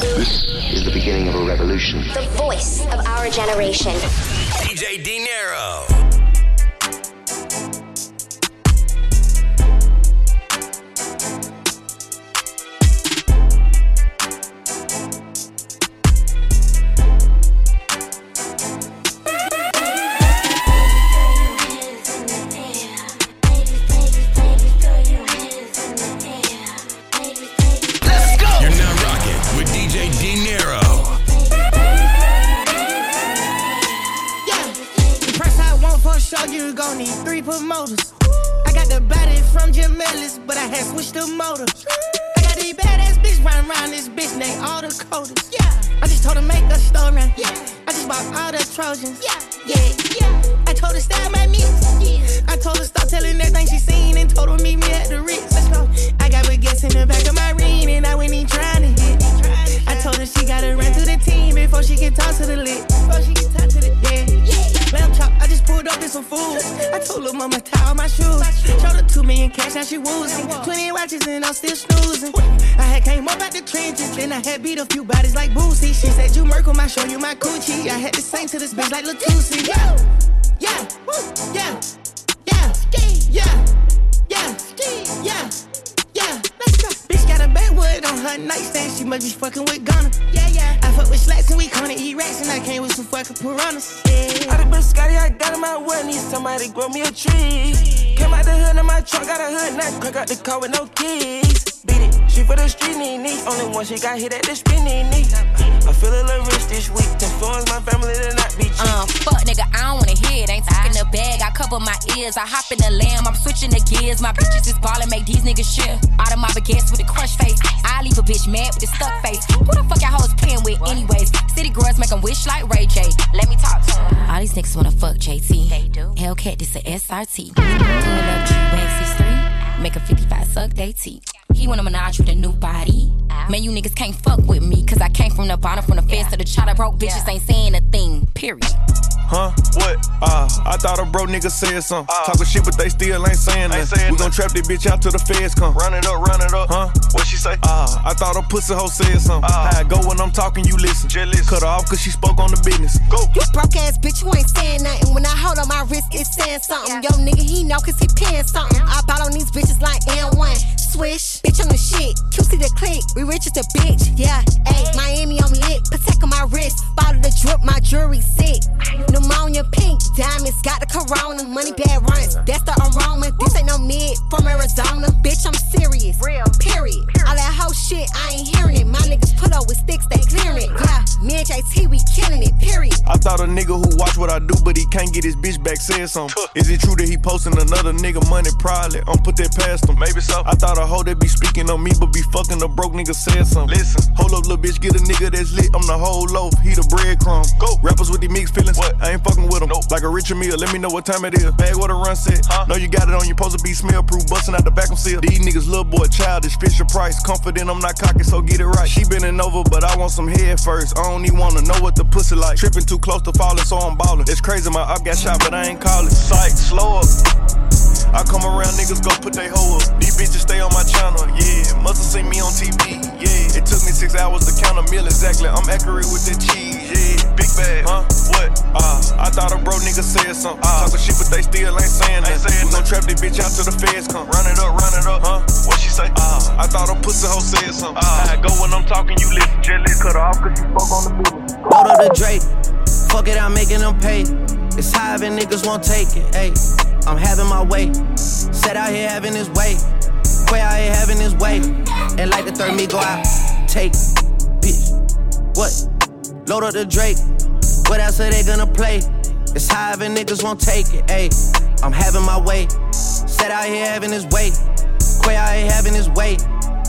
This is the beginning of a revolution. The voice of our generation. DJ Dinero. Let's promoters. I got the body from Jim Ellis, but I had switched the motor. I got these badass bitch running around this bitch named all the coders. Yeah. I just told her make a story. Yeah. I just bought all the Trojans. Yeah. Yeah. Yeah. I told her style my mix. Yeah. I told her stop telling everything she seen and told her meet me at the Ritz. Let's go. Got baguettes in the back of my ring and I went in trying to hit. I told her she gotta run through the team before she can talk to the lit. Before she can talk to the yeah. Lamb chop, I just pulled up in some food. I told her mama tie all my shoes. Showed her two million cash, now she woozing. Twenty watches and I'm still snoozing. I had came up out the trenches, then I had beat a few bodies like Boosie. She said you Merkle, I show you my coochie. I had to sing to this bitch like Latusi. Yeah, yeah, yeah, yeah, yeah, yeah. Yeah, backwood on her nightstand. She must be fucking with Gunna. Yeah, yeah. I fuck with slacks and we gonna eat rats. And I came with some fucking piranhas. Yeah. Done been Scotty, I got in my way, need somebody grow me a tree. Came out the hood in my truck, got a hood knife, crack out the car with no keys. Beat it, she for the street, knee, knee. Only one she got hit at the spin, knee, knee. I feel a little rich this week, influence my family to not be cheap. Uh, fuck nigga, I don't wanna hear it. Ain't talking the bag, I cover my ears. I hop in the lamb, I'm switching the gears. My bitches is ballin', make these niggas shit. Out of my baguettes with a crush face. I leave a bitch mad with a stuck face. Who the fuck y'all hoes playing with, anyways? City girls make make 'em wish like Ray J. Let me talk to to 'em. All these niggas wanna fuck JT. They do. Hellcat, this a SRT. Pull up G-Wax 6'3. Make a 55 suck they teeth. He wanna menage with a new body. Man, you niggas can't fuck with me, cause I came from the bottom, from the fence to the chopper. Broke bitches ain't saying a thing, period. Huh? What? Uh, I thought a bro nigga said something. Talking shit, but they still ain't saying nothing. We gon' trap this bitch out till the feds come. Run it up, run it up. Huh? What she say? Uh, I thought a pussy hoe said something. How I go when I'm talking, you listen. Jealous. Cut her off cause she spoke on the business. Go. You broke ass bitch, you ain't saying nothing. When I hold on my wrist, it's saying something. Yo, nigga, he know cause he paying something. I bought on these bitches like N1. Swish, bitch, on the shit. QC the click, we rich as a bitch. Yeah, ayy, Miami on me lit. Protect on my wrist. Bottle the drip, my jewelry sick. Pneumonia pink, diamonds, got the corona. Money bad runs, that's the aroma. This ain't no mid from Arizona. Bitch, I'm serious. Real. Period. All that whole shit, I ain't hearing it. My niggas pull up with sticks, they clearing it. Yeah, me and JT, we killing it. Period. I thought a nigga who watch what I do, but he can't get his bitch back said something. Is it true that he posting another nigga money? Probably. I'm put that past him. Maybe so. I thought a hoe that be speaking on me, but be fucking a broke nigga said something. Listen, hold up, little bitch, get a nigga that's lit. I'm the whole loaf, he the breadcrumb. Go. Rappers with these mixed feelings. What? I ain't fucking with them. Nope. Like a Richard meal, let me know what time it is. Bag what a run set. Huh? Know you got it on, you supposed to be smell proof, busting out the vacuum seal. These niggas little boy childish, Fisher Price. Confident I'm not cocky, so get it right. She bending over, but I want some head first. I don't even wanna know what the pussy like. Tripping too close to falling, so I'm ballin'. It's crazy, my up got shot, but I ain't callin'. Psych, slow up. I come around, niggas go put they hoe up. These bitches stay on my channel, yeah. Must've seen me on TV, yeah. It took me six hours to count a meal exactly. I'm accurate with the cheese, yeah. Big bag, huh? What? Uh, I thought a bro nigga said something. Uh, Talking shit, but they still ain't saying that. We gon' trap this bitch out till the feds come. Run it up, run it up, huh? What she say? Uh, I thought a pussy hoe said something. Uh, I go when I'm talking, you listen. Jealous, cut her off cause she spoke on the business. Load up the Drake. Fuck it, I'm making them pay. It's high and niggas won't take it. Ayy, I'm having my way. Set out here having his way. Way out here having his way. And like the third me go out. Take, bitch. What? Load up the Drake. What else are they gonna play? It's and niggas won't take it. Ayy, I'm having my way. Set out here having his way. Quay out here having his way.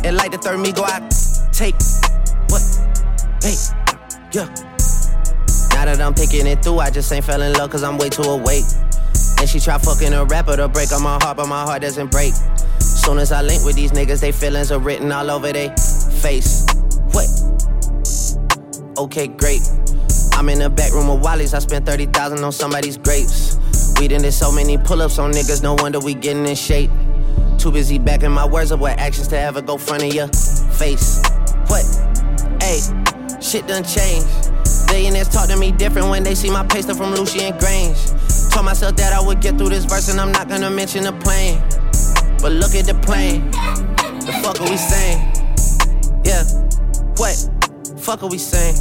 And like the third me go out. Take, what? Hey, yeah. Now that I'm picking it through, I just ain't fell in love cause I'm way too awake. And she try fucking a rapper to break on my heart, but my heart doesn't break. Soon as I link with these niggas, they feelings are written all over they face. What? Okay, great. I'm in the back room with Wally's, I spent 30,000 on somebody's grapes. We done did so many pull ups on niggas, no wonder we getting in shape. Too busy backing my words up with actions to ever go front of your face. What? Hey, shit done changed. Billionaires talk to me different when they see my paste from Lucian Grainge. Told myself that I would get through this verse and I'm not gonna mention the plane. But look at the plane. The fuck are we saying? Yeah, what? Fuck are we saying?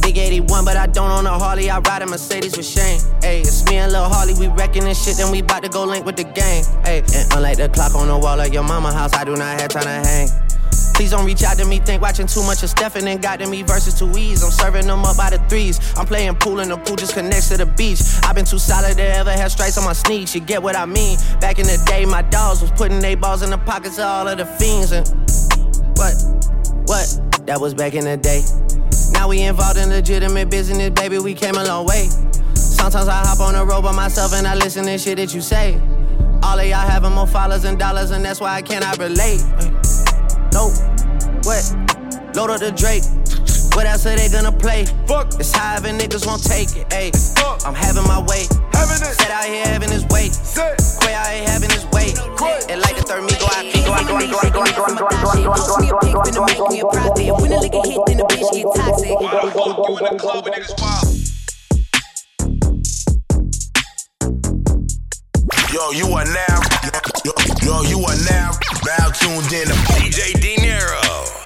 Big 81, but I don't own a Harley. I ride a Mercedes with Shane. Hey, it's me and Lil Harley. We wrecking this shit, then we bout to go link with the gang. Hey, and unlike the clock on the wall of your mama house, I do not have time to hang. Please don't reach out to me, think watching too much of Stephen and got to me versus too easy. I'm serving them up by the threes. I'm playing pool and the pool just connects to the beach. I've been too solid to ever have stripes on my sneaks. You get what I mean? Back in the day, my dogs was putting their balls in the pockets of all of the fiends. And what? What? That was back in the day. Now we involved in legitimate business, baby. We came a long way. Sometimes I hop on the road by myself and I listen to shit that you say. All of y'all having more followers and dollars, and that's why I cannot relate. No, what? Load up the Drake. What else are they gonna play? Fuck. It's however niggas won't take it. Ayy, I'm having my way. Having it. Set out here having his way. Set. Quay out here having his way. Quay. And like the third me go out, me go out, go out, go out, go out, go out, go out, go out, go out, Post me a pic, finna make me a profit. When the liquor hit, then the bitch get toxic. You in the club with niggas wild. Yo, you are now, yo, yo, you are now, now tuned in to DJ Dinero. Hands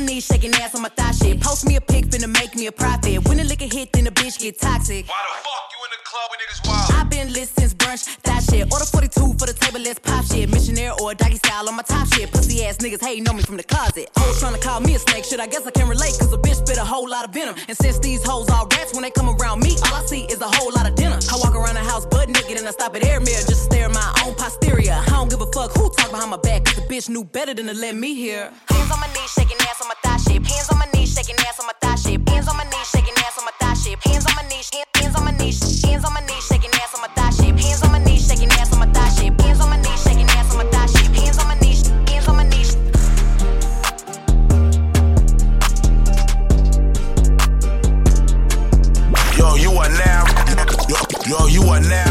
my knees, shaking ass on my thigh shit. Post me a pic, finna make me a profit. When the liquor hit, then the bitch get toxic. Why the fuck you in the club with niggas wild? I've been lit since brunch, that shit. Order 42 for the table, let's pop shit. Missionaire or doggy style on my top shit. Pussy ass niggas hating on me from the closet. Hoes trying to call me a snake, shit. I guess I can relate, cause a bitch spit a whole lot of venom. And since these hoes all rats, when they come around me, all I see is a whole lot of dinner. I walk around the house butt naked and I stop at air mirror just to stare at my own posterior. I don't give a fuck who talk behind my back, cause the bitch knew better than to let me hear. Hands on my knees, shaking ass on my thigh shit. Hands on my knees, shaking ass on my thigh shit. Hands on my knees, shaking ass on my thigh shit. Hands on my knees, hands on my knees, hands on my knees, shaking ass on my thigh shit. Hands on my knees, shaking ass on my thigh shit. Hands on my knees, shaking ass on my thigh shit. Hands on my knees, hands on my knees. Yo, you are now, yo, yo, you are now, now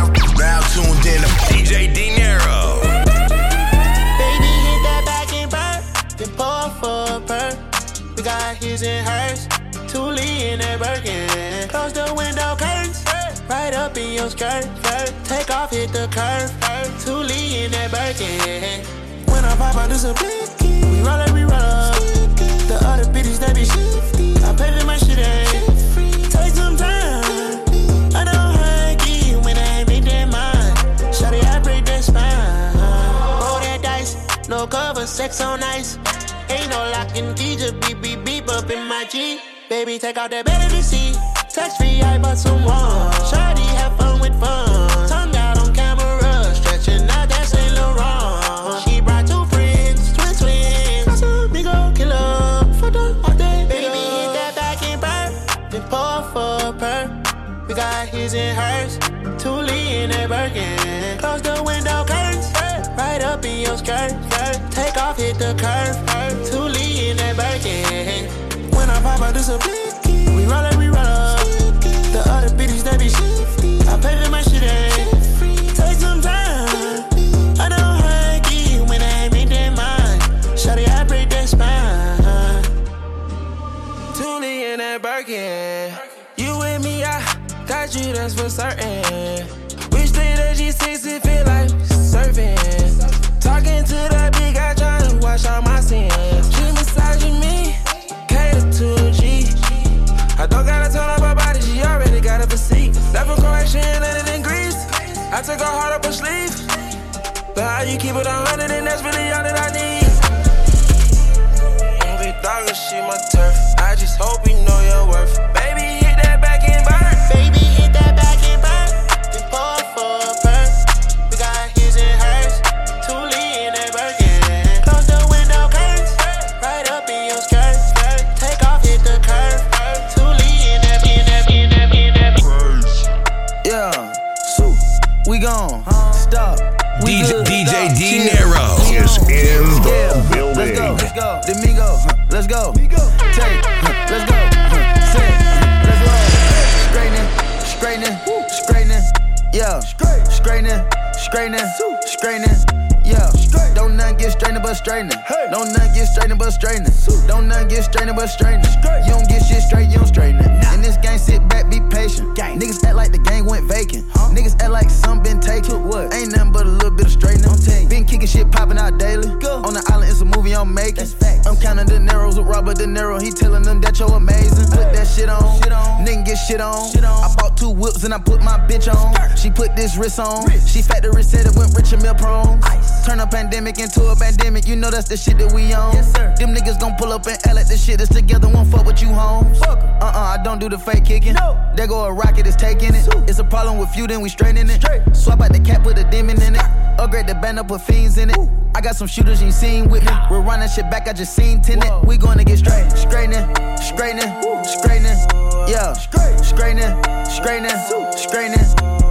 got his and hers, Thule in that Birkin. Close the window curtains, right up in your skirt. Take off, hit the curve, Thule in that Birkin. When I pop out, this a blicky. We roll up, we roll up. The other bitches, they be shifty. I pay for my shit, ain't. Take some time. I don't hug you when I make that mind. Shawty, I break that spine. Roll that dice, no cover, sex on ice. Ain't no locking key, just beep, beep, beep up in my G. Baby, take out that better to see. Text free, I bought some one. Shawty, have fun with fun. Tongue out on camera, stretching out that Saint Laurent. She brought two friends, twin twins. Casamigo killer, for the all day. Baby, hit that back and burn, then pour for a purr. We got his and hers, Thule in that Birkin. Take off, hit the curve, Thule in that Birkin. When I pop out, this a blicky. We roll up, we roll up. The other bitches, they be shifty. I pay for my shit, ain't. Take some time. I don't hug you when I ain't make that mind. Shawty, I break that spine. Thule in that Birkin. You with me, I got you, that's for certain. Wish that the G6 it feel like surfing. Talking to that big guy, trying to wash out my sins. She massaging me, cater to G. I don't gotta tell her body, she already got a physique. Left from Croatia and landed in Greece. I took her heart up her sleeve. But how you keep it a hundred, and that's really all that I need. Big dog, she my turf. I just hope you know your worth. Straightening, straightening, straightening. Yeah, don't nothing get straightened but straightening. Hey. Don't nothing get straightening but straightening. Don't nothing get straightening but straightening. You don't get shit straight, you don't straighten it. Nah. In this game, sit back, be patient. Gang. Niggas act like the game went vacant. Huh? Niggas act like some been taken. what? Ain't nothing but a little bit of straightening. Been kicking shit popping out daily. Go. On the island, it's a movie I'm making. I'm counting the narrows with Robert De Niro. He shit on. shit on. I bought two whips and I put my bitch on. She put this wrist on. She factory said it went rich and meal prone. Turn a pandemic into a pandemic. You know that's the shit that we on. Yes, sir. Them niggas gon' pull up and L at the shit is together. Won't fuck with you, homes. Uh uh, I don't do the fake kicking. No. There go a rocket, it's taking it. It's a problem with you, then we straightening it. Straight. Swap out the cap, put a demon in it. Upgrade the band up, put fiends in it. Ooh. I got some shooters you seen with me. We're running shit back, I just seen tenant. We gonna get straight, straightening, straightening, straightening. Yeah, straightening, straightening, straightening.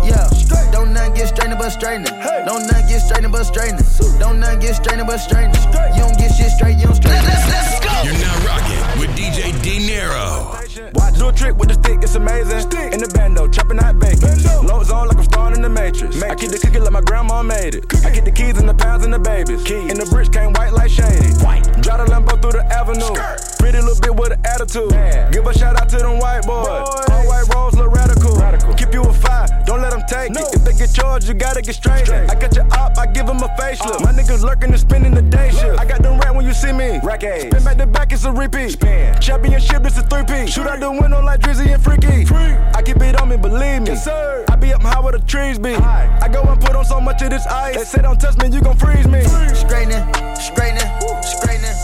Yeah, don't nothing get straightening but straightening. Don't nothing get straightening but straightening. Don't nothing get straightening but straightening. You don't get shit straight, you don't straighten. Let's, let's go. You're now rocking with DJ Dinero. Watch do a trick with the stick, it's amazing. Stick. In the bando, chopping hot bacon. Low zone like I'm starring in the Matrix. Matrix. I keep the cookie like my grandma made it. Cookie. I get the keys and the pounds and the babies. Keys. And the bricks came white like shady. White. Drive the Lambo through the avenue. Skirt. Pretty little bit with an attitude. Bad. Give a shout out to them white boys. boys. All white rolls look radical. radical. Keep you a five, don't let them take no. it. If they get charged, you gotta get straight. straight. I got your op, I give them a facelift. Uh. My niggas lurking and spending the day shift. I got them rat when you see me. Rack Spin back to back, it's a repeat. Spin. Championship, it's a three-piece. Shoot out the window like Drizzy and Freaky. Free. I keep it on me, believe me. Yes, sir. I be up high where the trees be. High. I go and put on so much of this ice. They say don't touch me, you gon' freeze me. Straightening, straightening, straightening.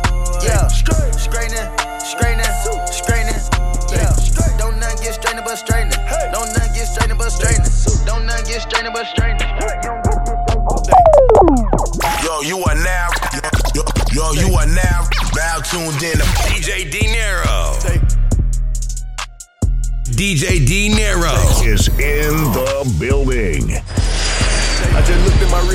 Yeah, straightening, straightening, straightening. Yeah, don't nothing get straightening but straightening. Don't nothing get straightening but straightening. Don't nothing get straightening but straightening. Yo, you are now, yo, yo, you are now, now tuned in to DJ Dinero. DJ Dinero is in the building.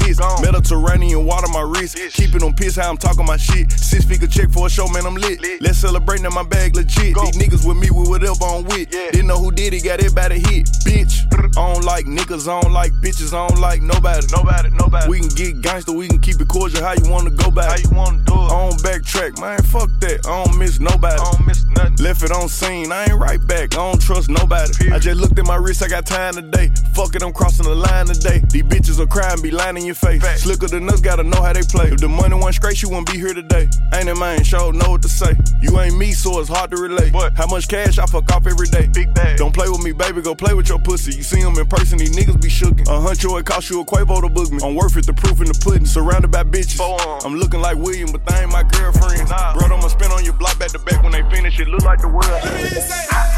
exist. Gone. Mediterranean water my wrist. Bitch. Keeping them pissed how I'm talking my shit. Six figure check for a show, man, I'm lit. lit. Let's celebrate now, my bag legit. Go. These niggas with me with whatever I'm with. Yeah. Didn't know who did it, got everybody hit. Bitch. I don't like niggas, I don't like bitches, I don't like nobody. Nobody, nobody. We can get gangster, we can keep it cordial. How you wanna go back? How you wanna do it? I don't backtrack, man. Fuck that. I don't miss nobody. I don't miss nothing. Left it on scene, I ain't right back. I don't trust nobody. Period. I just looked at my wrist, I got time today. Fuck it, I'm crossing the line today. These bitches will cry and be lying in your face. Fact. Slicker than us, gotta know how they play. If the money went straight, you wouldn't be here today. Ain't it man, sure know what to say. You ain't me, so it's hard to relate. But how much cash I fuck off every day? Big bag. Don't play with me, baby, go play with your pussy. You see them in person, these niggas be shookin'. A huncho, it cost you a Quavo to book me. I'm worth it, the proof in the pudding. Surrounded by bitches. I'm looking like William, but they ain't my girlfriend. Nah. Bro, I'ma spin on your block back to back when they finish. It look like the world.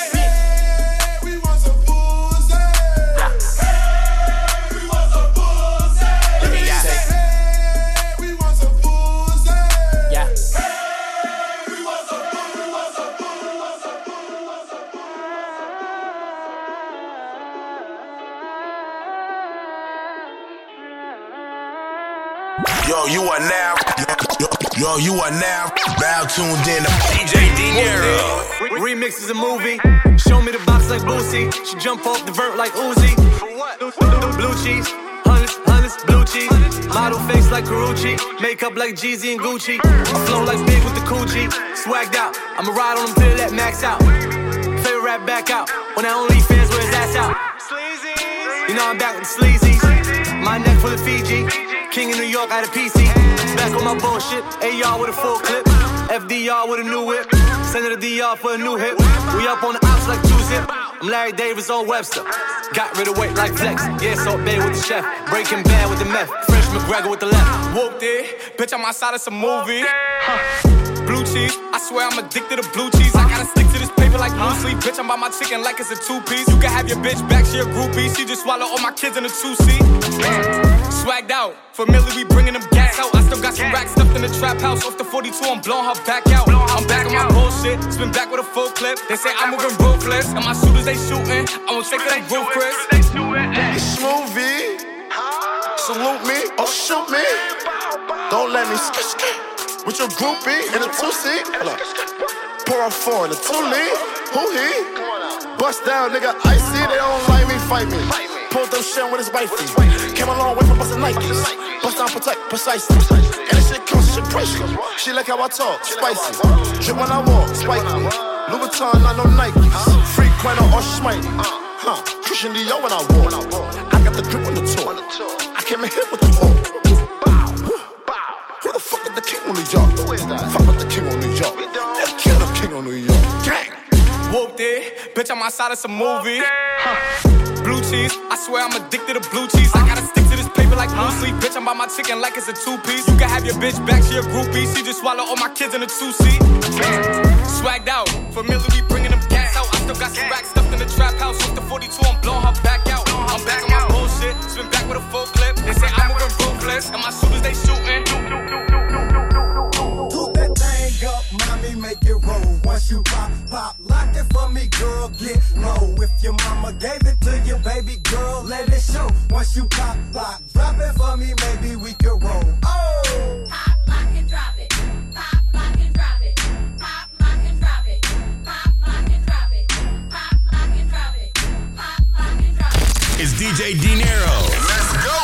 Yo, you are now, yo, yo, you are now, now tuned in DJ Dinero. Remix is a movie. Show me the box like Boosie. She jump off the vert like Uzi. For what? Blue cheese, hundreds, hundreds, blue cheese. Model face like Carucci, makeup like Jeezy and Gucci. I flow like big with the coochie, swagged out. I'ma ride on till that max out. Favorite rap back out, when that only fans wear his ass out. You know I'm back with the sleazy. My neck full of Fiji. King of New York out a PC. Back on my bullshit. AR with a full clip. FDR with a new whip. Send it to DR for a new hit. We up on the ops like two zip. I'm Larry Davis on Webster. Got rid of weight like flex. Yeah, so bad with the chef. Breaking bad with the meth. Fresh McGregor with the left. Whooped it. Bitch, I'm outside of some movie. Huh. Blue cheese. I swear I'm addicted to blue cheese. I gotta stick to this paper like blue sleep. Bitch, I'm by my chicken like it's a two piece. You can have your bitch back, she a groupie. She just swallow all my kids in a two seat. Swagged out. Familiar, we bringing them gas out. I still got some racks stuffed in the trap house. Off the 42, I'm blowing her back out. I'm back on my bullshit. Spin back with a full clip. They say I'm moving ruthless. And my shooters, they shooting. I won't take that roof, Chris. It's smoothie. Salute me or shoot me. Don't let me skip skip with your groupie in a two seat. Pour a four in a two lead. Who he? Bust down, nigga. I see They don't like me, fight me. Pulled them shit with his wifey. Came a long way from busting Nikes. Bust down, protect, precisely. And this shit comes, shit precious. She like how I talk, spicy. Drip when I walk, spiky. Louis Vuitton, not no Nikes. Frequent or Schmitey. Huh, Christian Dior when I walk. I got the grip on the tour. I came in here with on New York? Fuck with the king on New York. They'll kill the king on New York. Gang. Whooped it. Bitch, I'm outside of some movie. Huh. Blue cheese. I swear I'm addicted to blue cheese. I gotta stick to this paper like blue sleep. Bitch, I'm by my chicken like it's a two piece. You can have your bitch back, she a groupie. She just swallow all my kids in a two seat. Swagged out. Familiar, we bringing them gas out. I still got some racks stuffed in the trap house. Off the 42, I'm blowing her back out. I'm back on my bullshit. Spin back with a full clip. They say I'm moving ruthless. And my shooters, they shooting. Make it roll. Once you pop, pop, lock it for me, girl, get low. If your mama gave it to you, baby girl, let it show. Once you pop, pop, drop it for me, maybe we can roll. Oh! Pop, lock, and drop it. Pop, lock, and drop it. Pop, lock, and drop it. Pop, lock, and drop it. Pop, lock, and drop it. Pop, lock, and drop it. It's DJ Dinero. Let's go.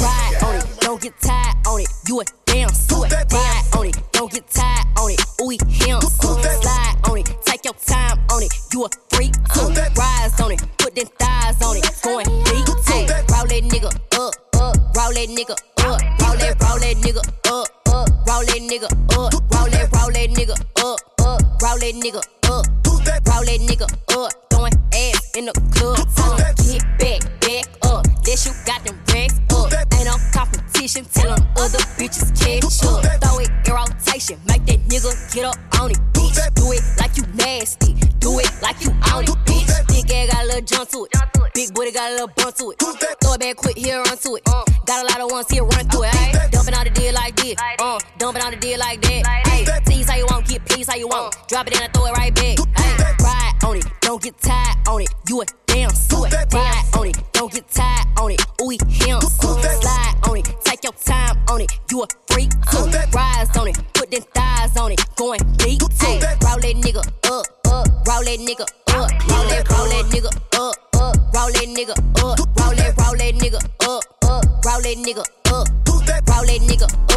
Ride on it, don't get tired on it. You a Roll that nigga up. Roll that nigga up. Throwing ass in the club. Tell get back, back up. This you got them racks up. Ain't no competition. Tell 'em other bitches catch up. Throw it in rotation. Make that nigga get up on it, bitch. Do it like you nasty. Do it like you on it, bitch. Big ass got a little jump to it. Big booty got a little bump to it. Throw it back quick, here run to it. Got a lot of ones here run through it. Dumping on the deal like this. Uh, dumping on the deal like that. You want. Drop it and throw it right back. Ayy, ride on it, don't get tired on it. You a damn sweat. Ride on it, don't get tired on it. Ooh, him. Slide on it, take your time on it. You a freak too. Rise on it, put them thighs on it. Going deep too. Roll that nigga up, up. Roll that nigga up. Roll that, roll that nigga up, up. Roll that nigga up. Roll that, roll that nigga up, up. Roll that nigga up. Roll that nigga up.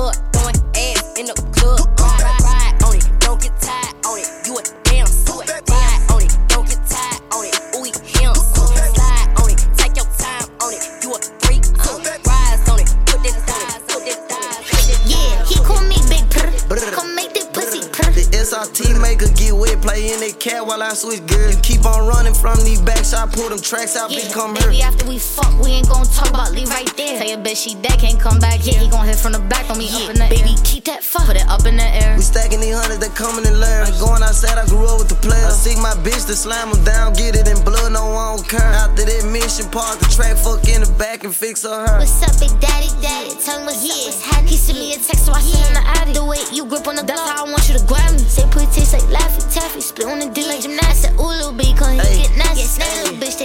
In while I switch gears. You keep on running from these backs, I pull them tracks out, bitch, come here. Baby, after we fuck, we ain't gon' talk about leave right there. Tell your bitch she dead, can't come back. Yeah, he gon' hit from the back on me up in the Baby, keep that fuck, put it up in the air. We stacking these hundreds, they coming in layers. Going outside, I grew up with the players. I seek my bitch to slam them down, get it in blood, no one don't care. After that mission, park the track, fuck in the back and fix her her. What's up, big daddy, daddy? Tell me what's up, what's happening. He sent me a text, so I sent him the addy. The way you grip on the that's how I want you to grab me. Say put taste like Laffy Taffy, split on the D like gymnastics. Ooh, little bitch, get nasty. Little bitch,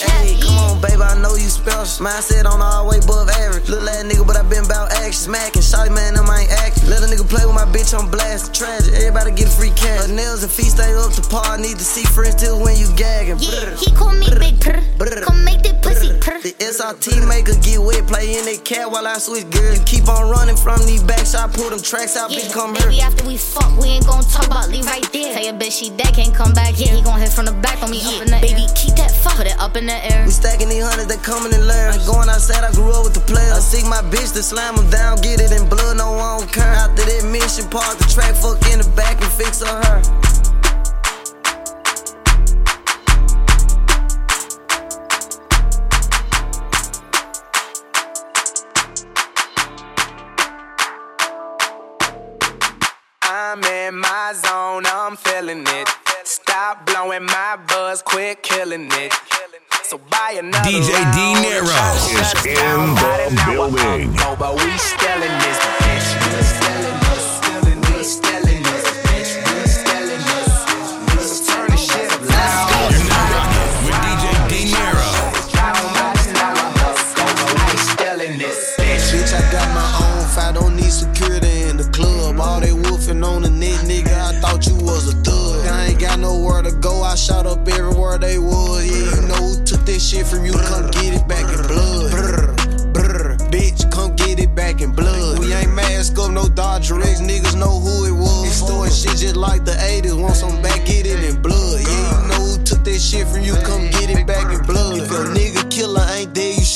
Hey, some come on, baby, I know you special. Mindset on all way above average. Little ass nigga, but I been about action. Smacking, shawty man, them I ain't acting. Let a nigga play with my bitch on blast. Tragic, everybody get free cash. Her nails and feet stay up to par. Need to see friends till when you gagging. Yeah, he call me Big Purr. Come make that pussy The SRT maker get wet, play in that cat while I switch gears. You keep on running from these backs, I pull them tracks out, bitch, come here. Baby, after we fuck, we ain't gon' talk about leave right there. Tell your bitch she dead, can't come back. Yeah, he gon' hit from the back on me up in the Baby, keep that fuck, put it up in the air. We stacking these hundreds, they coming in layers. Going outside, I grew up with the players. I seek my bitch to slam them down, get it in blood, no I don't care. After that mission, park the track, fuck in the back and fix her I'm in my zone, I'm feeling it. Stop blowing my buzz, quit killing it. So buy another DJ. Dinero is in the building. But we stelling this they was. Yeah, you know who took this shit from you, come get it back in blood. Brr, brr, bitch, come get it back in blood. We ain't mask up, no Dodger X, niggas know who it was. Extorting shit just like the 80s, want some back, get it in blood.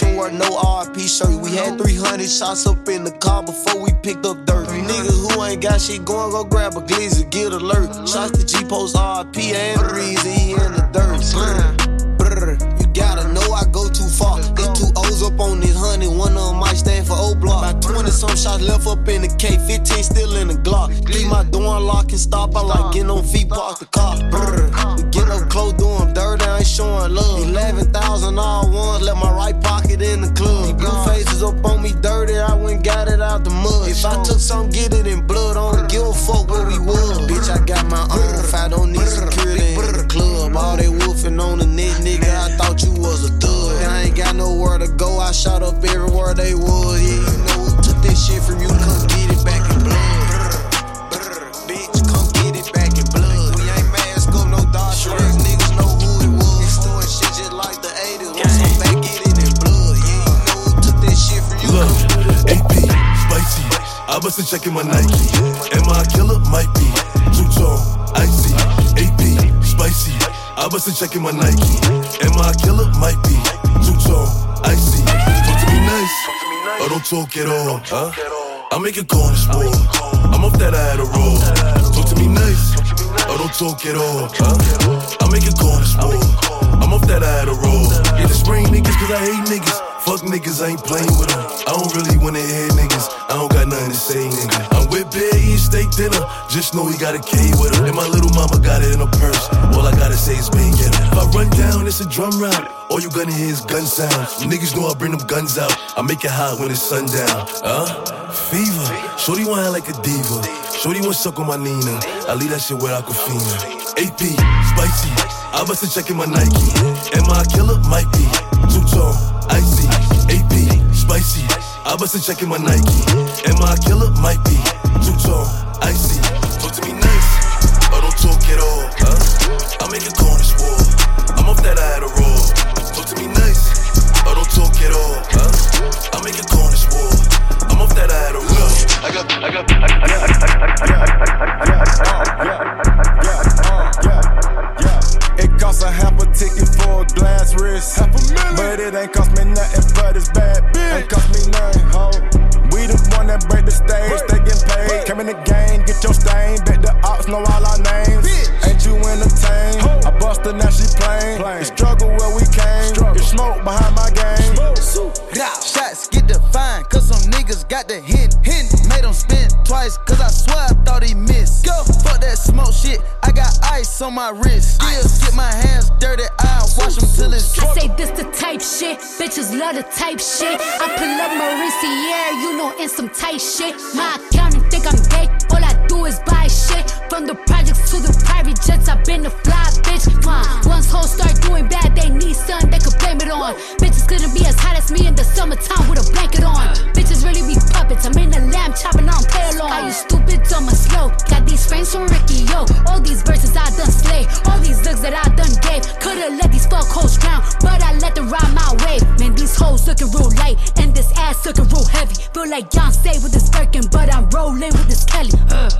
Dead, wear no RP shirt. We had 300 shots up in the car before we picked up dirt. Niggas who ain't got shit going, go grab a glizzy, get alert. Shots to G Post RP and the reason he in the dirt. Brr, brr, you gotta know I go too far. There's two O's up on this one of them might stand for O block. About 20 some shots left up in the K, 15 still in the Glock. Leave my door unlocked and stop. I like getting on feet, park the car. Brr, we get up close, do 'em dirty, I ain't showing love. 11,000 all ones, left my right pocket in the club. Blue faces up on me dirty, I went got it out the mud. If I took some, get it in blood, I don't give a fuck where we was. Bitch, I got my own I don't need security in the club. All they wolfing on the shot up everywhere they was. Yeah, you know who took this shit from you, come get it back in blood. Bitch, come get it back in blood. We ain't mask up, no Dodger X, niggas know who it was. Extorting shit just like the 80s, want some back, get it in blood. Yeah, you know who took this shit from you, Look, come get it AP, spicy. I bustin' checking my Nike. Am I a killer? Might be. Two tone, icy. AP, spicy. I bustin' checking my Nike. Am I a killer? Might be. Two don't talk at all, huh? I make a this war. I'm off that I had a roll. Talk to me nice, or don't talk at all, huh? I make a this war. I'm off that I had a roll. Yeah, the spring niggas, cause I hate niggas. Fuck niggas, I ain't playing with them. I don't really wanna hear niggas. I don't got nothing to say, nigga. I'm with Bear eating steak dinner. Just know he got a K with him. And my little mama got it in her purse. All I gotta say is it. If I run down, it's a drum round. All you gonna hear is gun sounds. Niggas know I bring them guns out. I make it hot when it's sundown. Huh? Fever. Shorty want act like a diva. Shorty wanna suck on my Nina. I leave that shit where Aquafina. AP, spicy. I bust a check in my Nike. Am I a killer? Might be. Two tone, icy. AP, spicy. I bust a check in my Nike. Am I a killer? Might be. Two tone, Huh? I make a call this war. I'm off that I had a roll. I got, I got, I got, I got, I got, I got, I got It costs a half a ticket for a glass wrist. Half a million. But it ain't cost me nothing but it's bad. Ain't cost me nothing, ho. We the one that break the stage, they get paid. Came in the game, get your stain. Bet the ops know all our names. Ain't you entertained? I bust her, now she plain. The struggle where we came. It's smoke behind my game. Defined, cause some niggas got the hint. hint. Made him spin twice, cause I swear I thought he missed. Go, fuck that smoke shit. I got ice on my wrist. Still get my hands dirty, I wash them till it's I say this the type shit, bitches love the type shit. I pull up Maurice, yeah, you know, in some tight shit. My accountant think I'm gay, all I do is buy shit. From the projects to the private jets, I've been a fly bitch. Once hoes start doing bad, they need something blame on. Bitches couldn't be as hot as me in the summertime with a blanket on. Bitches really be puppets, I'm in the lamb chopping on play along. Are you stupid, or slow? Got these frames from Ricky, yo. All these verses I done slay, all these looks that I done gave. Could've let these fuck hoes drown, but I let them ride my wave. Man, these hoes looking real light, and this ass looking real heavy. Feel like Beyonce with this Birkin, but I'm rolling with this Kelly. Uh.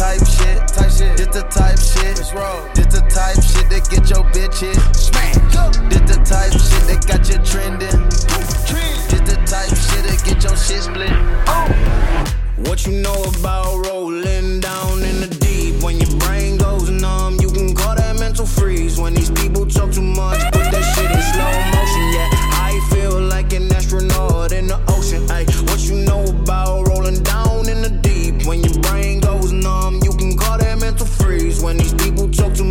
Type shit, type shit. This the type shit. This the type shit that get your bitch hit. Smack. This the type shit that got you trending. This the type shit that get your shit split. What you know about rolling down in the deep? When your brain goes numb, you can call that mental freeze. When these people talk too much, put that shit in slow motion. Yeah, I feel like an astronaut in the ocean. Ay, what you know about rolling down in the deep? When your brain goes numb, you can call that mental freeze. When these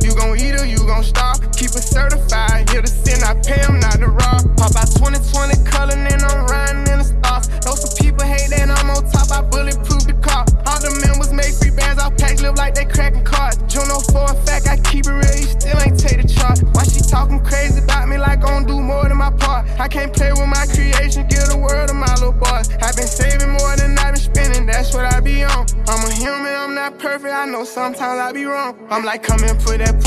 you gon' eat or you gon' starve. Keep it certified, here to sin, I pay I'm like, come and put that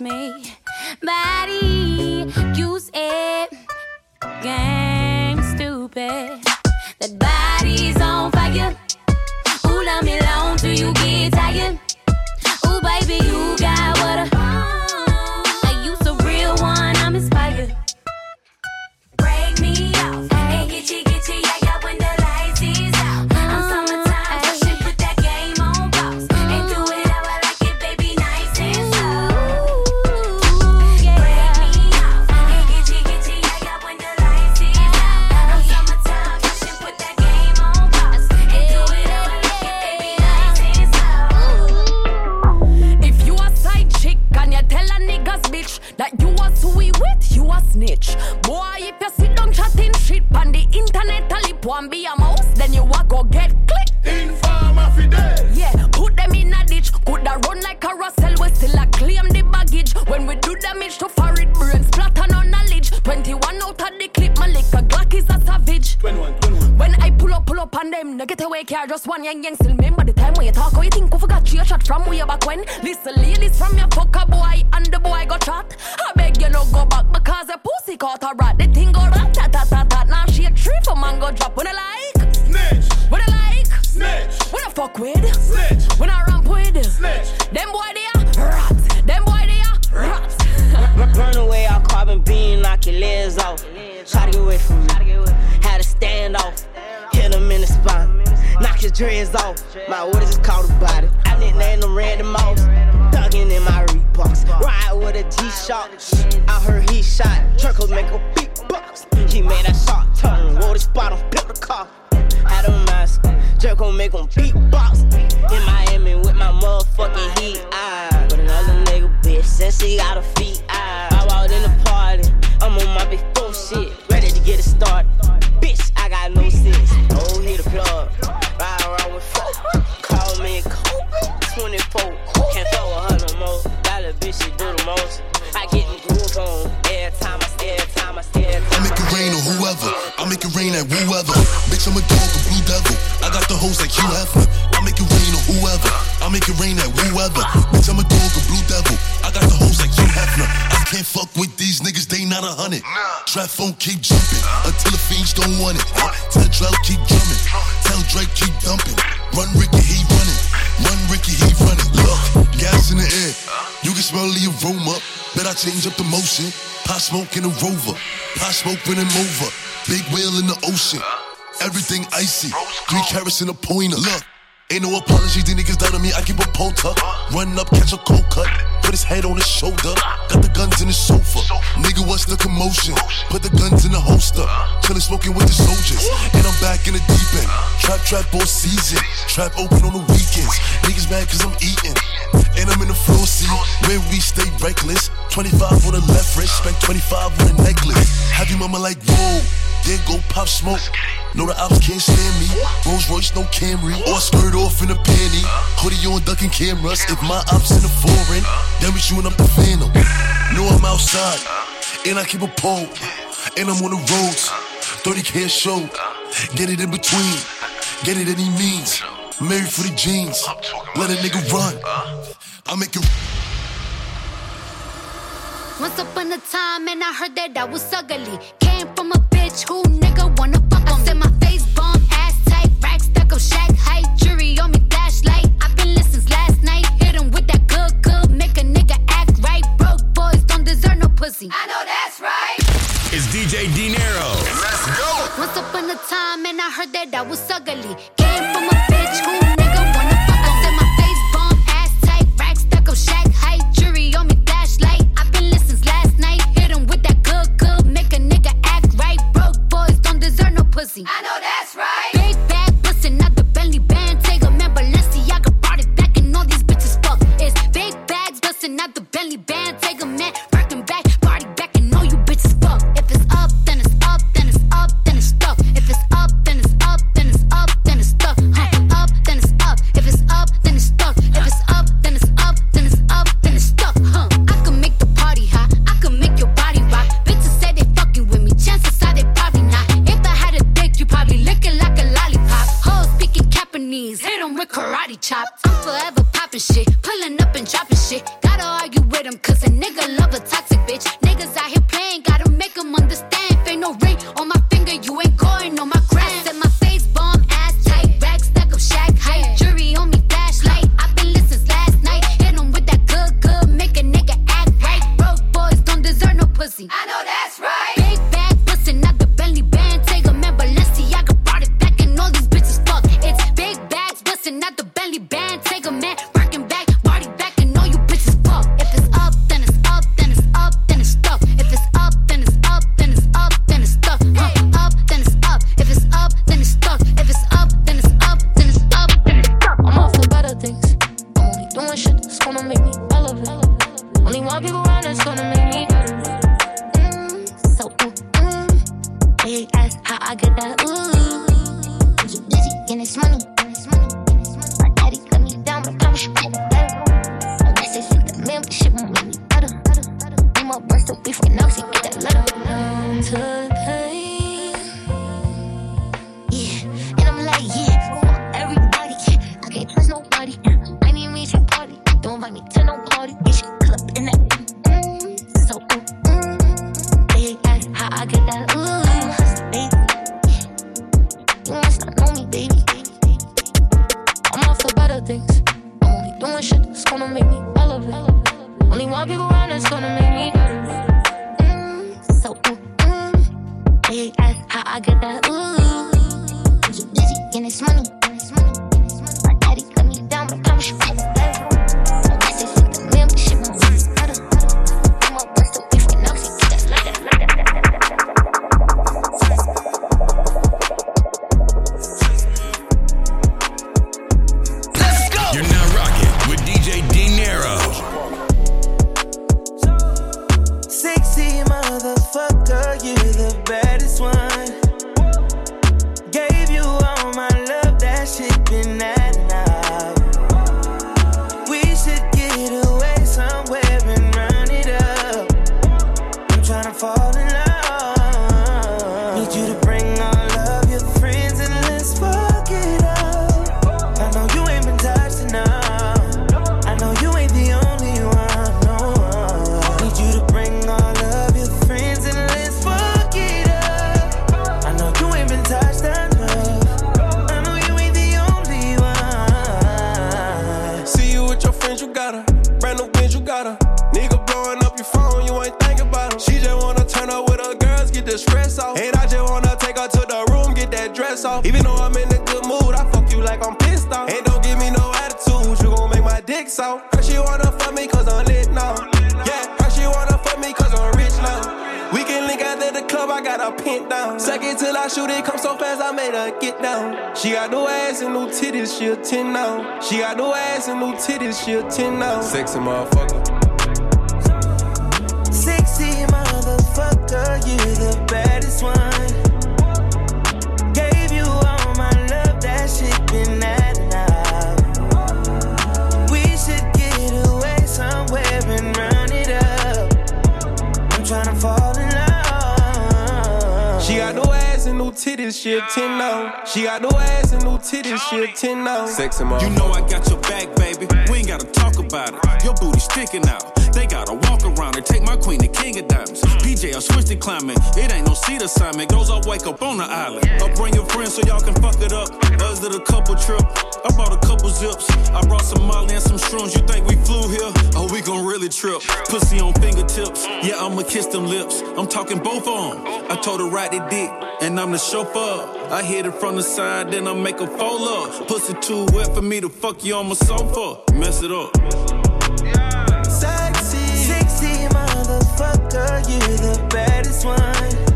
me. Body, use it, gang stupid. That body's on fire. Ooh, love me long till you get tired. Had to stand off. Hit him in the spine. Knock his dreads off. My orders is called a body. I nicknamed him Random Moss. Thuggin' in my Reeboks. Ride with a G-Shock. I heard he shot. Truckles make a big box. He made a shot turn. Roll the spot on, built the car. Had a mask. Jerk gon' make him beatbox. In Miami with my motherfucking heat. Ah, but another nigga bitch since she got her feet. Ready to get it started. Bitch, I got no sense. Oh, hit the plug. Ride around with four. Call me a Kobe. 24. Can't with her no more. Little bitch, she do the most. I get the groove on. Every time I stay, every time I stay, every I make it rain on whoever. I make it rain at whoever. Bitch, I'm a dog, a blue devil. I got the hoes like Hugh Hefner. I make it rain on whoever. I make it rain at whoever. Bitch, I'm a dog, hundred. Trap phone keep jumping until the fiends don't want it. Tell Drell keep drumming. Tell Drake keep dumping. Run Ricky, he running. Run Ricky, he running. Look, gas in the air. You can smell the aroma. Bet I change up the motion. Pot smoke in a rover. Pot smoke when I'm over. Big whale in the ocean. Everything icy. Three carats in a pointer. Look. Ain't no apologies, these niggas down to me, I keep a pole. Run up, catch a cold cut, put his head on his shoulder. Got the guns in the sofa. Nigga, what's the commotion? Put the guns in the holster. Chillin' smoking with the soldiers. And I'm back in the deep end. Trap, trap all season. Trap open on the weekends. Niggas mad cause I'm eating. And I'm in the floor seat where we stay reckless. 25 on the left wrist, spent 25 on a necklace. Have your mama like, whoa, there go Pop Smoke. No, the ops can't stand me. Rolls Royce, no Camry. Or skirt off in a panty. Hoodie on ducking cameras. If my ops in the foreign, then we shooting up the phantom. Know I'm outside, and I keep a pole. And I'm on the roads. 30k a show. Get it in between. Get it any means. Married for the jeans. Let a nigga run. I make it. Once upon a time, and I heard that I was ugly. Came from a bitch who nigga wanna fuck on. I said my face bomb, ass tight, rack stuck up, shack height, jury on me, flashlight. I've been listening last night. Hit 'em with that good, good, make a nigga act right. Broke boys don't deserve no pussy. I know that's right. It's DJ Dinero. Let's go. Once upon a time, and I heard that I was ugly. Came from a I know that's 'em 'cause a nigga love a toxic bitch. Niggas out here playing, gotta make She got no ass and no titties, she a 10 now. You know I got your back, baby. We ain't gotta talk about it. Your booty sticking out. They gotta walk around and take my queen the King of Diamonds. PJ, I switched to climbing. It ain't no seat assignment. Goes, I wake up on the island. I bring your friends so y'all can fuck it up. Us did a couple trip. I bought a couple zips. I brought some Molly and some shrooms. You think we flew here? Oh, we gon' really trip. Pussy on fingertips. Yeah, I'ma kiss them lips. I'm talking both of them. I told her right the dick, and I'm the chauffeur. I hit it from the side, then I make a fold up. Pussy too wet for me to fuck you on my sofa. Mess it up motherfucker, you the baddest one.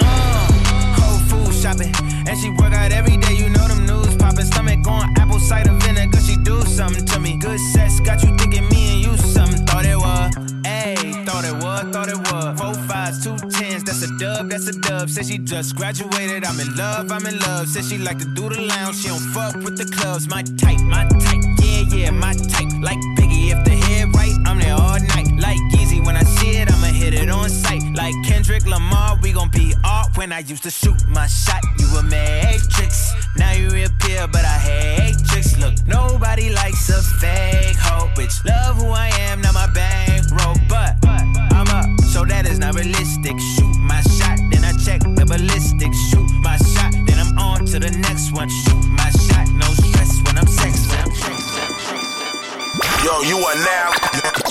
Uh, whole food shopping, and she work out every day. You know them news popping. Stomach on apple cider vinegar, she do something to me. Good sex got you thinking me and you something. Thought it was, ayy, thought it was, thought it was. Four fives, two tens, that's a dub, that's a dub. Said she just graduated, I'm in love, I'm in love. Said she like to do the lounge, she don't fuck with the clubs. My type, my type, yeah, yeah, my type. Like Biggie, if the head right, I'm there all night. Like Yeezy, when I see it, hit it on sight. Like Kendrick Lamar, we gon' be art. When I used to shoot my shot, you a matrix. Now you reappear, but I hate tricks. Look, nobody likes a fake hoe. Bitch, love who I am, not my bankroll. But I'm up, so that is not realistic. Shoot my shot, then I check the ballistics. Shoot my shot, then I'm on to the next one. Shoot my shot, no stress when I'm sex. When I'm sex. Yo, you are now.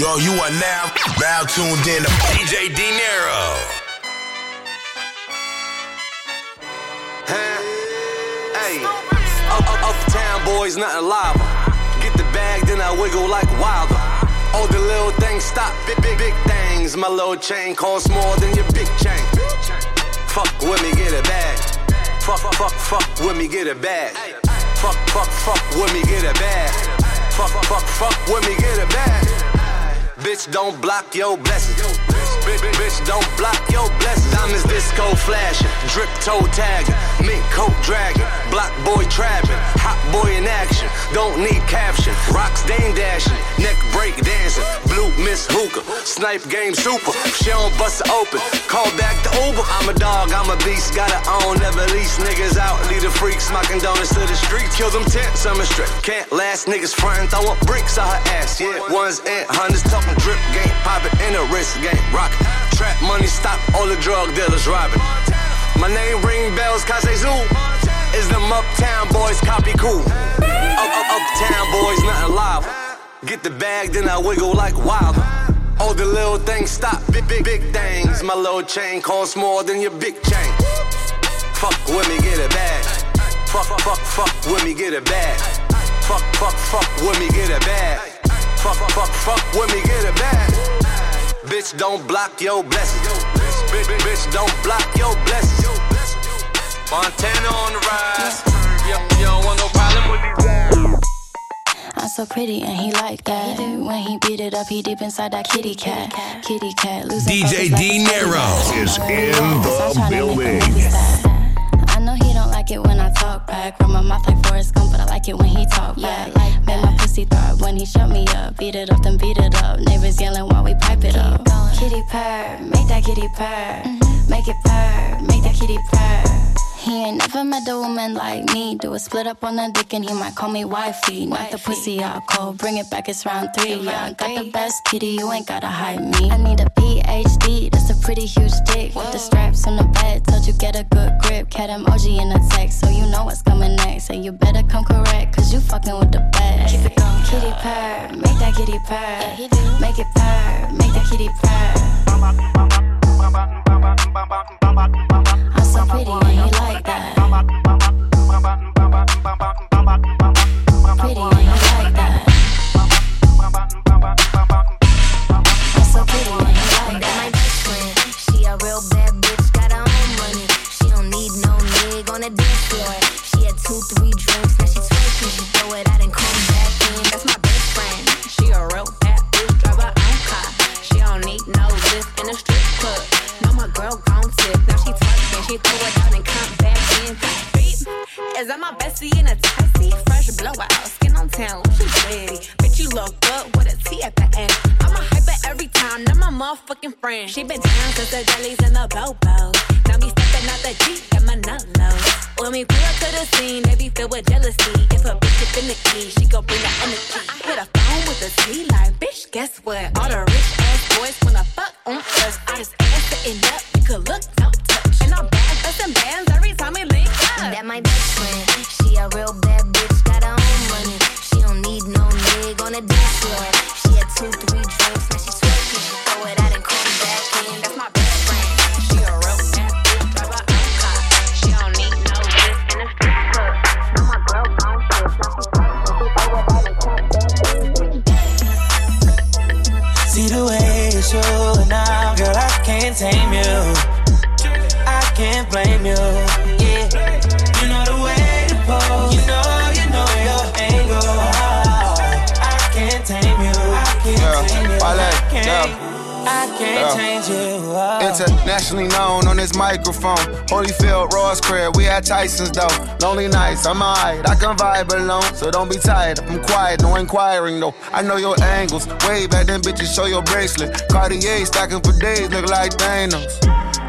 Yo, yo, you are now. Now tuned in to DJ Dinero. Hey, up, up, uptown boys, nothing lava. Get the bag, then I wiggle like wilder. All the little things stop, big, big, big things. My little chain costs more than your big chain. Fuck with me, get a bag. Fuck, fuck, fuck with me, get a bag. Fuck, fuck, fuck with me, get a bag. Fuck, fuck, fuck with me, get a bag. Bitch, don't block your blessings. Bitch, bitch, don't block your blessings. Diamonds disco flashing, drip toe tagging, mink coat dragging, block boy trapping, hot boy in action. Don't need caption. Rocks dame dashing, neck break dancing, blue miss hookah, snipe game super. She don't bust it open, call back the Uber. I'm a dog, I'm a beast, gotta own, never lease niggas out. Lead the freaks, smocking donuts to the streets. Kill them tents, I'm a strip. Can't last niggas frontin', throwin' bricks on her ass. Yeah, ones and hundreds talking drip game, poppin' in a wrist game, rock. Trap money, stop all the drug dealers robbing. My name ring bells, Kase Zoo. Is them uptown boys copy cool? Up, up, uptown boys, nothing live. Get the bag, then I wiggle like wild. All the little things stop, big, big, big things. My little chain costs more than your big chain. Fuck with me, get it bag. Fuck, fuck, fuck with me, get a bag. Fuck, fuck, fuck with me, get it bag. Fuck, fuck, fuck with me, get it bag. Bitch, don't block your blessings. Bitch, bitch, bitch, don't block your blessings. Montana on the rise. You, don't want no problem with these. I'm so pretty and he like that. When he beat it up, he deep inside that kitty cat. Kitty cat. Losing DJ focus like De a kitty Niro cat. is in the I'm tryna make him building. I know he don't like it when I talk back. Run my mouth like Forrest Gump, but I like it when he talk back. Make my pussy throb when he shut me up. Beat it up, then beat it up. Neighbors yelling while we pipe it up. Kitty purr, make that kitty purr. Mm-hmm. Make it purr, make that kitty purr. He ain't never met a woman like me. Do a split up on the dick and he might call me wifey. Knock the pussy out cold, bring it back, it's round three. Yeah, I got the best kitty, you ain't gotta hide me. I need a PhD, that's a pretty huge dick. With the straps on the bed, told you get a good grip. Cat emoji in the text, so you know what's coming next. And you better come correct, cause you fucking with the best. Keep it going. Kitty purr, make that kitty purr. Yeah, he do. Make it purr, make that kitty purr. So pretty and he like that. Pretty I can't change you. Oh. Internationally known on this microphone. Holyfield, Ross Crab, we at Tyson's though. Lonely nights, I'm alright, I can vibe alone. So don't be tired, I'm quiet, no inquiring though. I know your angles, way back then bitches show your bracelet. Cartier stacking for days, look like Thanos.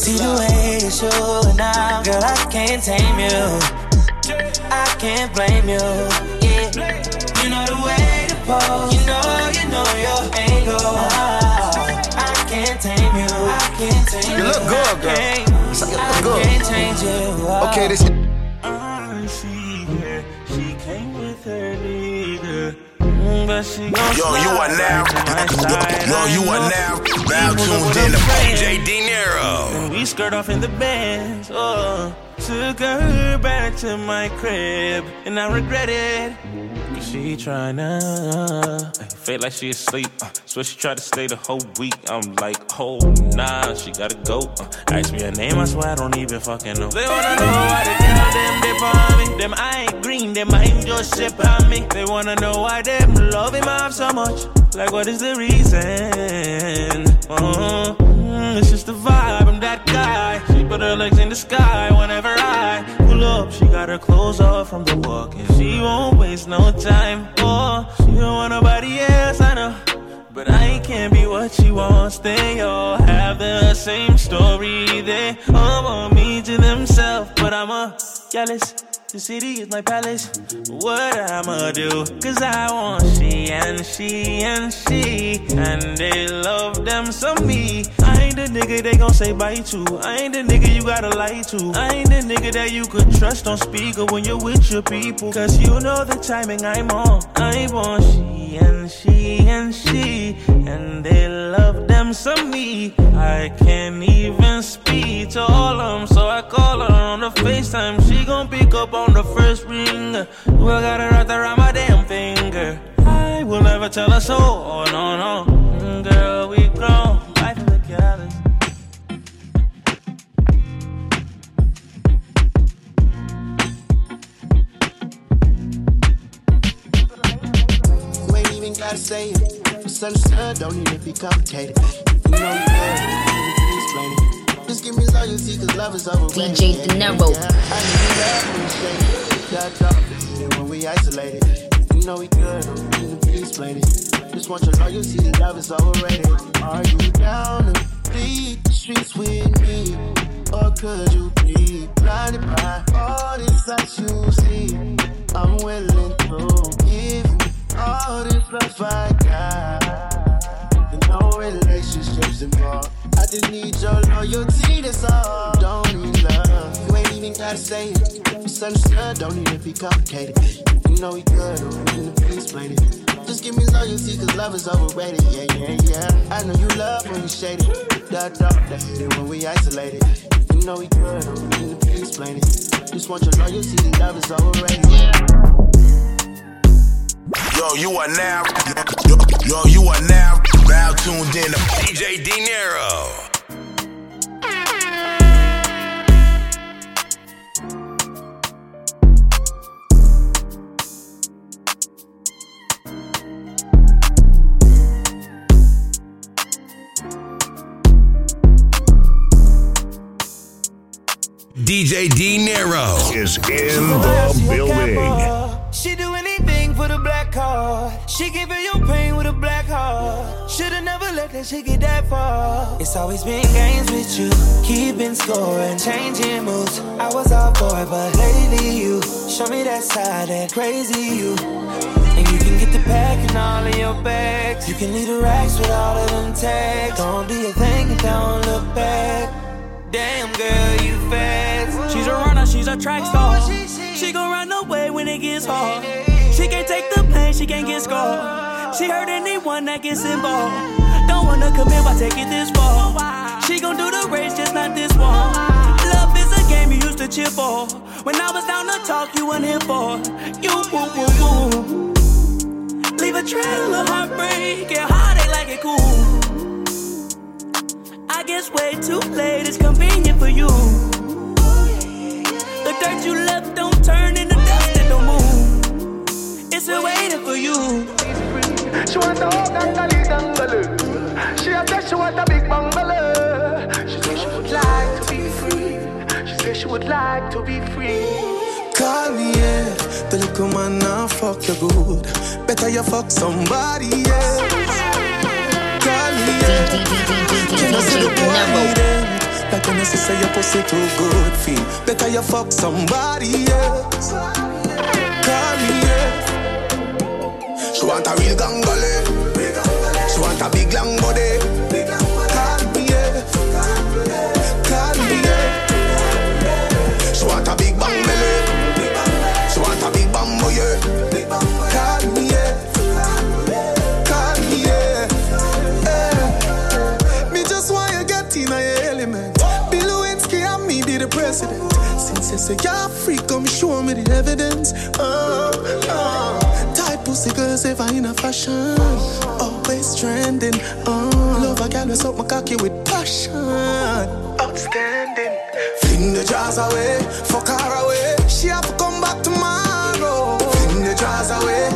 See the way you're showing now, girl, I can't tame you. I can't blame you. Yeah, you know the way to pose. You know, you know your angle. I can't tame you. I can't tame you. You look good, I girl. You look I good. can't change you. Okay, this. I see her. She came with her nigga. But she gon' Yo, you are now. Yo, you are now. Now tuned in to De Niro. And we skirt off in the bed. Oh, took her back to my crib, and I regret it. Cause she tryna feel like she asleep. Uh, so she tried to stay the whole week. I'm like, oh nah, she gotta go. Uh, ask me her name, I swear I don't even fucking know. They wanna know why the girl them dip on me. Them I ain't green, them I ain't ship on me. They wanna know why them love him off so much. Like what is the reason? Uh, mm, it's just the vibe, I'm that guy. She put her legs in the sky whenever I pull up. She got her clothes off from the walk and she won't waste no time. Oh, she don't want nobody else, I know. But I can't be what she wants. They all have the same story. They all want me to themselves, but I'm a jealous. The city is my palace. What I'ma do? Cause I want she and she and she. And they love them some me. I ain't the nigga they gon' say bye to. I ain't the nigga you gotta lie to. I ain't the nigga that you could trust on speaker when you're with your people. Cause you know the timing I'm on. I want she and she and she. And they love them some me. I can't even speak to all of them. So I call her on the FaceTime. She gon' pick up on the first ring. I got her right around my damn finger. I will never tell her so. Oh, no, no. Ain't gotta say it. It's understood, don't need to be complicated. You know you good, don't need to explain it. Just give me loyalty, cause love is overrated. DJ Dinero. Yeah, I need you love when we shake it. When we isolated. You know we good, don't need to be explain it. Just want your loyalty, love is overrated. Are you down to bleed the streets with me? Or could you be blinded by all this that you see? Got. And no relationships involved. I just need your loyalty, that's all. Don't need love. You ain't even gotta say it. It's understood, don't need to be complicated. You know we good, need to be explain it. Just give me loyalty, cause love is overrated. Yeah, yeah, yeah. I know you love when we shade it. That dog, that hate it when we isolated. You know we good, need to be explain it. Just want your loyalty, love is overrated. Yo, you are now, yo, yo, you are now, now tuned in to DJ Dinero. DJ Dinero is in the building. She do anything for the black card. She give you your pain with a black heart. Shoulda never let that shit get that far. It's always been games with you, keeping score and changing moves. I was all it, but lately you show me that side, that crazy you. And you can get the pack and all of your bags. You can leave the racks with all of them tags. Don't do your thing and don't look back. Damn girl, you fast. She's a runner, she's a track oh, star. She gon' run away when it gets hard. Pain, she can't get scarred. She hurt anyone that gets involved. Don't wanna commit, take it this far? She gon' do the race, just not this one. Love is a game you used to cheer for. When I was down to talk, you weren't here for. You, woo, woo, woo. Leave a trail of heartbreak and heartache like it cool. I guess way too late is convenient for you. The dirt you left don't turn It's still waiting for you. She want a whole gangali dangaloo. She a say she want a big bungalow. She say she would like to be free. She say she would like to be free. Call me, yeah. The little man now fuck you good. Better you fuck somebody else. Call me, yeah. Can I see the boy then? Like when I say your pussy too good, feel better you fuck somebody else. She want a real gangali. She want a big long body. Yeah. Call me, yeah. She want a big bang belly. She want a big bang boy. yeah. Call me, yeah. Call me, just want you get in your element. Bill Lewinsky and me be the president. Since you say you're free, come show me the evidence. Uh, uh. Pussy girls ever in a fashion. Always trending. Uh. Love a girl with my cocky with passion. Outstanding. Fling the jars away, fuck her away. She have to come back tomorrow. Fling the jars away,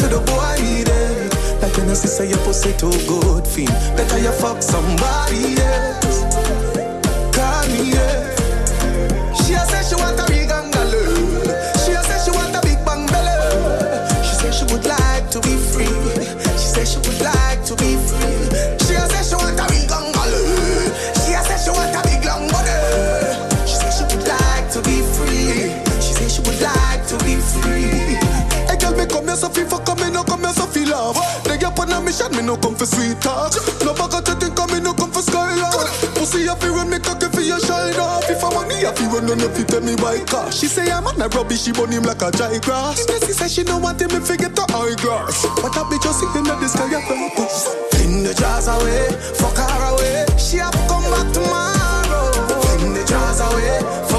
See the boy need it? Like when I see say your pussy too good, feel better you fuck somebody else. Call me, yeah. She say she want a me no come for sweet talk. No bag of think of me no come for skylark. Pussy a feel when me cocky for your shine off. If I'm money, I feel run on if you tell me why car. She say I'm on a rubbish, she burn him like a dry grass. She say she no want him, me forget the eyeglass. But I be just sitting at the sky of purpose. Fling the jars away, fuck her away. She have come back tomorrow. Fling the jars away.